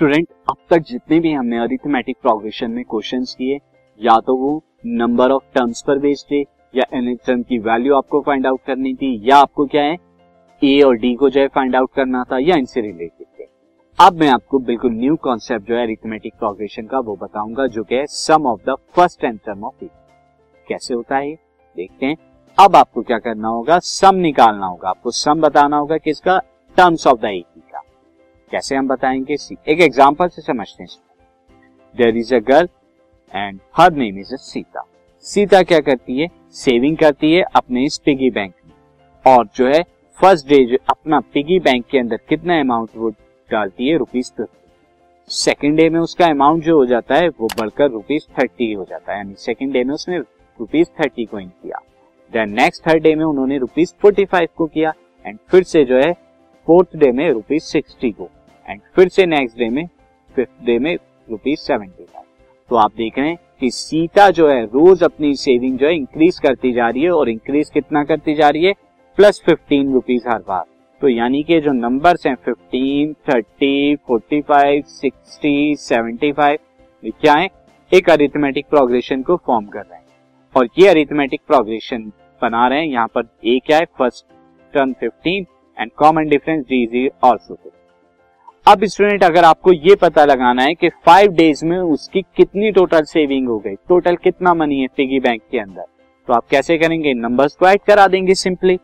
Student, अब तक जितने भी हमने अरिथमेटिक प्रोग्रेशन में क्वेश्चंस किए, या तो वो नंबर ऑफ़ टर्म्स पर बेस्ड थे, या एन टर्म की वैल्यू आपको फाइंड आउट करनी थी, या आपको क्या है ए और डी को जो है फाइंड आउट करना था, या इनसे रिलेटेड थे। अब मैं आपको बिल्कुल न्यू कॉन्सेप्ट जो है अरिथमेटिक प्रोग्रेशन का, वो बताऊँगा, जो कि है sum of the first n term of कैसे होता है देखते हैं। अब आपको क्या करना होगा? सम निकालना होगा। आपको सम बताना होगा किसका? टर्म्स ऑफ़ द ए कैसे हम बताएँगे एक एग्ज़ाम्पल से समझते हैं there is a girl and her name is Sita Sita क्या करती है? सेविंग करती है अपने इस पिगी बैंक में। और जो है फ़र्स्ट डे जो अपना पिगी बैंक के अंदर कितना अमाउंट वो डालती है? रुपीज़ फिफ्टी सेकेंड डे में उसका अमाउंट जो हो जाता है, वो बढ़कर रुपीज़ थर्टी हो जाता है। यानी सेकेंड डे में उसने रुपीज़ थर्टी को इन किया। देन नेक्स्ट थर्ड डे में उन्होंने रुपीज़ फोर्टी फाइव को किया। एंड फिर से जो है फोर्थ डे में रुपीज़ सिक्सटी को। एंड फिर से नेक्स्ट डे में फिफ्थ डे में रुपीज़ सेवेंटी फाइव तो आप देख रहे हैं कि सीता जो है, रोज अपनी सेविंग जो है इंक्रीज करती जा रही है और इंक्रीज कितना करती जा रही है? प्लस फिफ्टीन रुपीज़ हर बार। तो यानी कि जो नंबर्स हैं fifteen thirty forty five sixty seventy five क्या है? एक अरिथमेटिक प्रोग्रेशन को फॉर्म कर रहे हैं। और ये अरिथमेटिक प्रोग्रेशन बना रहे हैं। यहाँ पर ए क्या है? First term 15 and common difference D is also अब स्टूडेंट अगर आपको ये पता लगाना है कि फाइव डेज़ में उसकी कितनी टोटल सेविंग हो गई? टोटल कितना मनी है पिगी बैंक के अंदर? तो आप कैसे करेंगे? नंबर्स को ऐड करा देंगे सिंपली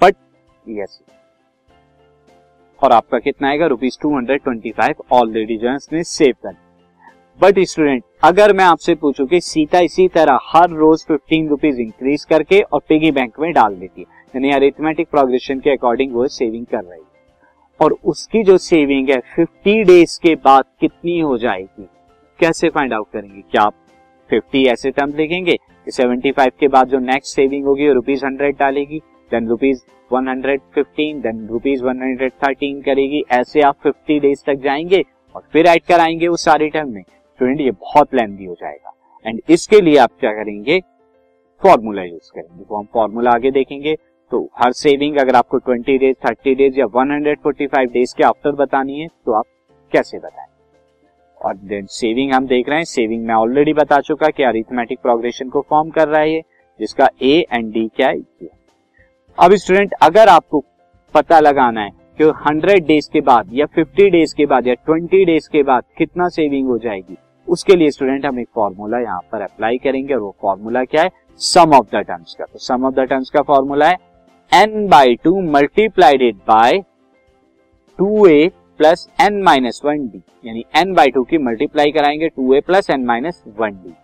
बट यस और आपका कितना आएगा? Rupees two hundred twenty five already जो है सेव कर बट स्टूडेंट अगर मैं आपसे पूछूँ कि सीता इसी तरह हर रोज फिफ्टीन रुपीज़ इंक्रीज करके और पिगी बैंक में डाल देती है, यानी अरिथमेटिक प्रोग्रेशन के अकॉर्डिंग वो सेविंग कर रही है। और उसकी जो सेविंग है फिफ्टी डेज़ के बाद कितनी हो जाएगी? कैसे फाइंड आउट करेंगे क्या आप फिफ्टी ऐसे टर्म लिखेंगे कि सेवेंटी फाइव के बाद जो नेक्स्ट सेविंग होगी वो रुपीज़ हंड्रेड डालेगी then rupees one hundred fifteen then rupees one hundred thirteen करेगी। ऐसे आप फिफ्टी डेज़ तक जाएँगे और फिर ऐड कराएँगे उस सारे टर्म में। स्टूडेंट ये बहुत लेंदी हो जाएगा। एंड इसके लिए आप क्या करेंगे? फॉर्मूला यूज़ करेंगे। वो हम फॉर्मूला आगे देखेंगे। तो हर सेविंग अगर आपको 20 डेज़ 30 डेज़ या 145 डेज़ के आफ्टर बतानी है तो आप कैसे बताएँ? और देन सेविंग हम देख रहे हैं सेविंग मैं ऑलरेडी बता चुका कि अरिथमेटिक प्रोग्रेशन को फॉर्म कर रहा है जिसका ए एंड डी क्या है? अब स्टूडेंट अगर आपको पता लगाना है कि 100 डेज़ के बाद या 50 डेज़ के बाद या 20 डेज़ के बाद कितना सेविंग हो जाएगी, उसके लिए स्टूडेंट हम एक फॉर्मूला यहाँ पर अप्लाई करेंगे और वो फॉर्मूला क्या है? सम ऑफ़ द टर्म्स का। तो सम ऑफ़ द टर्म्स का फॉर्मूला है n by two multiplied by two A plus n minus one D यानी एन बाई टू की मल्टीप्लाई कराएँगे two A plus n minus one D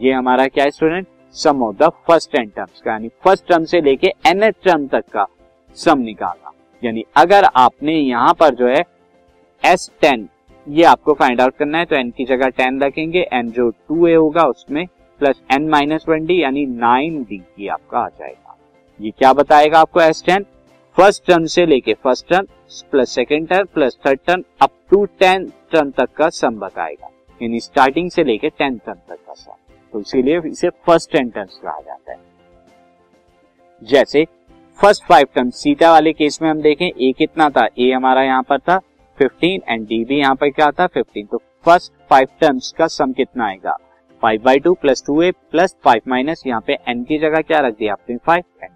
ये हमारा क्या student sum of the first n terms का। यानी first term से लेके एन एच टर्म तक का सम निकालना यानी अगर आपने यहाँ पर जो है एस टेन ये आपको फाइंड आउट करना है तो एन की जगह टेन रखेंगे। एन जो टू ए होगा, उसमें plus n minus one D यानी नाइन डी आपका आ जाएगा। ये क्या बताएगा आपको एस टेन फ़र्स्ट टर्म से लेके first term plus second term plus third term up to ten term तक का सम बताएगा। यानी स्टार्टिंग से लेके टेन टर्म तक का सम तो इसीलिए इसे फ़र्स्ट टेन टर्म्स कहा जाता है। जैसे फ़र्स्ट फाइव टर्म सीता वाले केस में हम देखें ए कितना था? ए हमारा यहाँ पर था 15 एंड डी भी यहाँ पर क्या था? 15 तो फ़र्स्ट फाइव टर्म्स का सम कितना आएगा? Five by two plus two a plus five minus यहाँ पे एन की जगह क्या रख दिया आपने? फाइव एन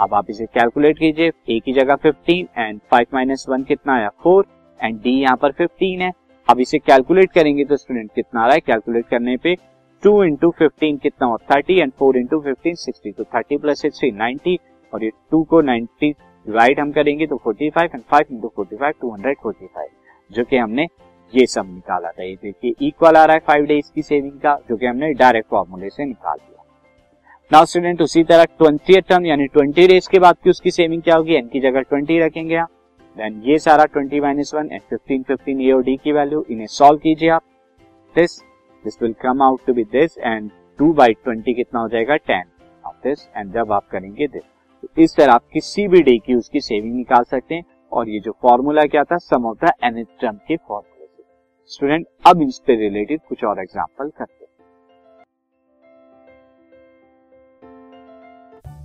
अब आप इसे कैलकुलेट कीजिए। ए की जगह 15 एंड फाइव माइनस वन कितना आया? फोर एंड डी यहाँ पर 15 है। अब इसे कैलकुलेट करेंगे तो स्टूडेंट कितना आ रहा है? कैलकुलेट करने पे टू इंटू फिफ्टीन कितना हो thirty and four into fifteen sixty तो थर्टी प्लस सिक्सटी नाइनटी और ये टू को नाइनटी डिवाइड हम करेंगे तो 45 and 5 into forty five two hundred forty five जो कि हमने ये सब निकाला था। ये देखिए इक्वल आ रहा है फाइव डेज़ की सेविंग का, जो कि हमने डायरेक्ट फॉर्मूले से निकाल दिया। नाउ स्टूडेंट उसी तरह ट्वेंटी टर्म यानी ट्वेंटी डेज़ के बाद की उसकी सेविंग क्या होगी? एन की जगह ट्वेंटी रखेंगे आप। देन ये सारा twenty minus one and fifteen fifteen a d की वैल्यू इन्हें सॉल्व कीजिए आप। This this will come out to be this and two by twenty कितना हो जाएगा? टेन ऑफ़ दिस एंड जब आप करेंगे दिस तो इस तरह आप किसी भी डे की उसकी सेविंग निकाल सकते हैं। और ये जो फॉर्मूला क्या था? Sum of the n term के फॉर्मूले से। स्टूडेंट अब इससे रिलेटेड कुछ और एग्ज़ाम्पल करते हैं।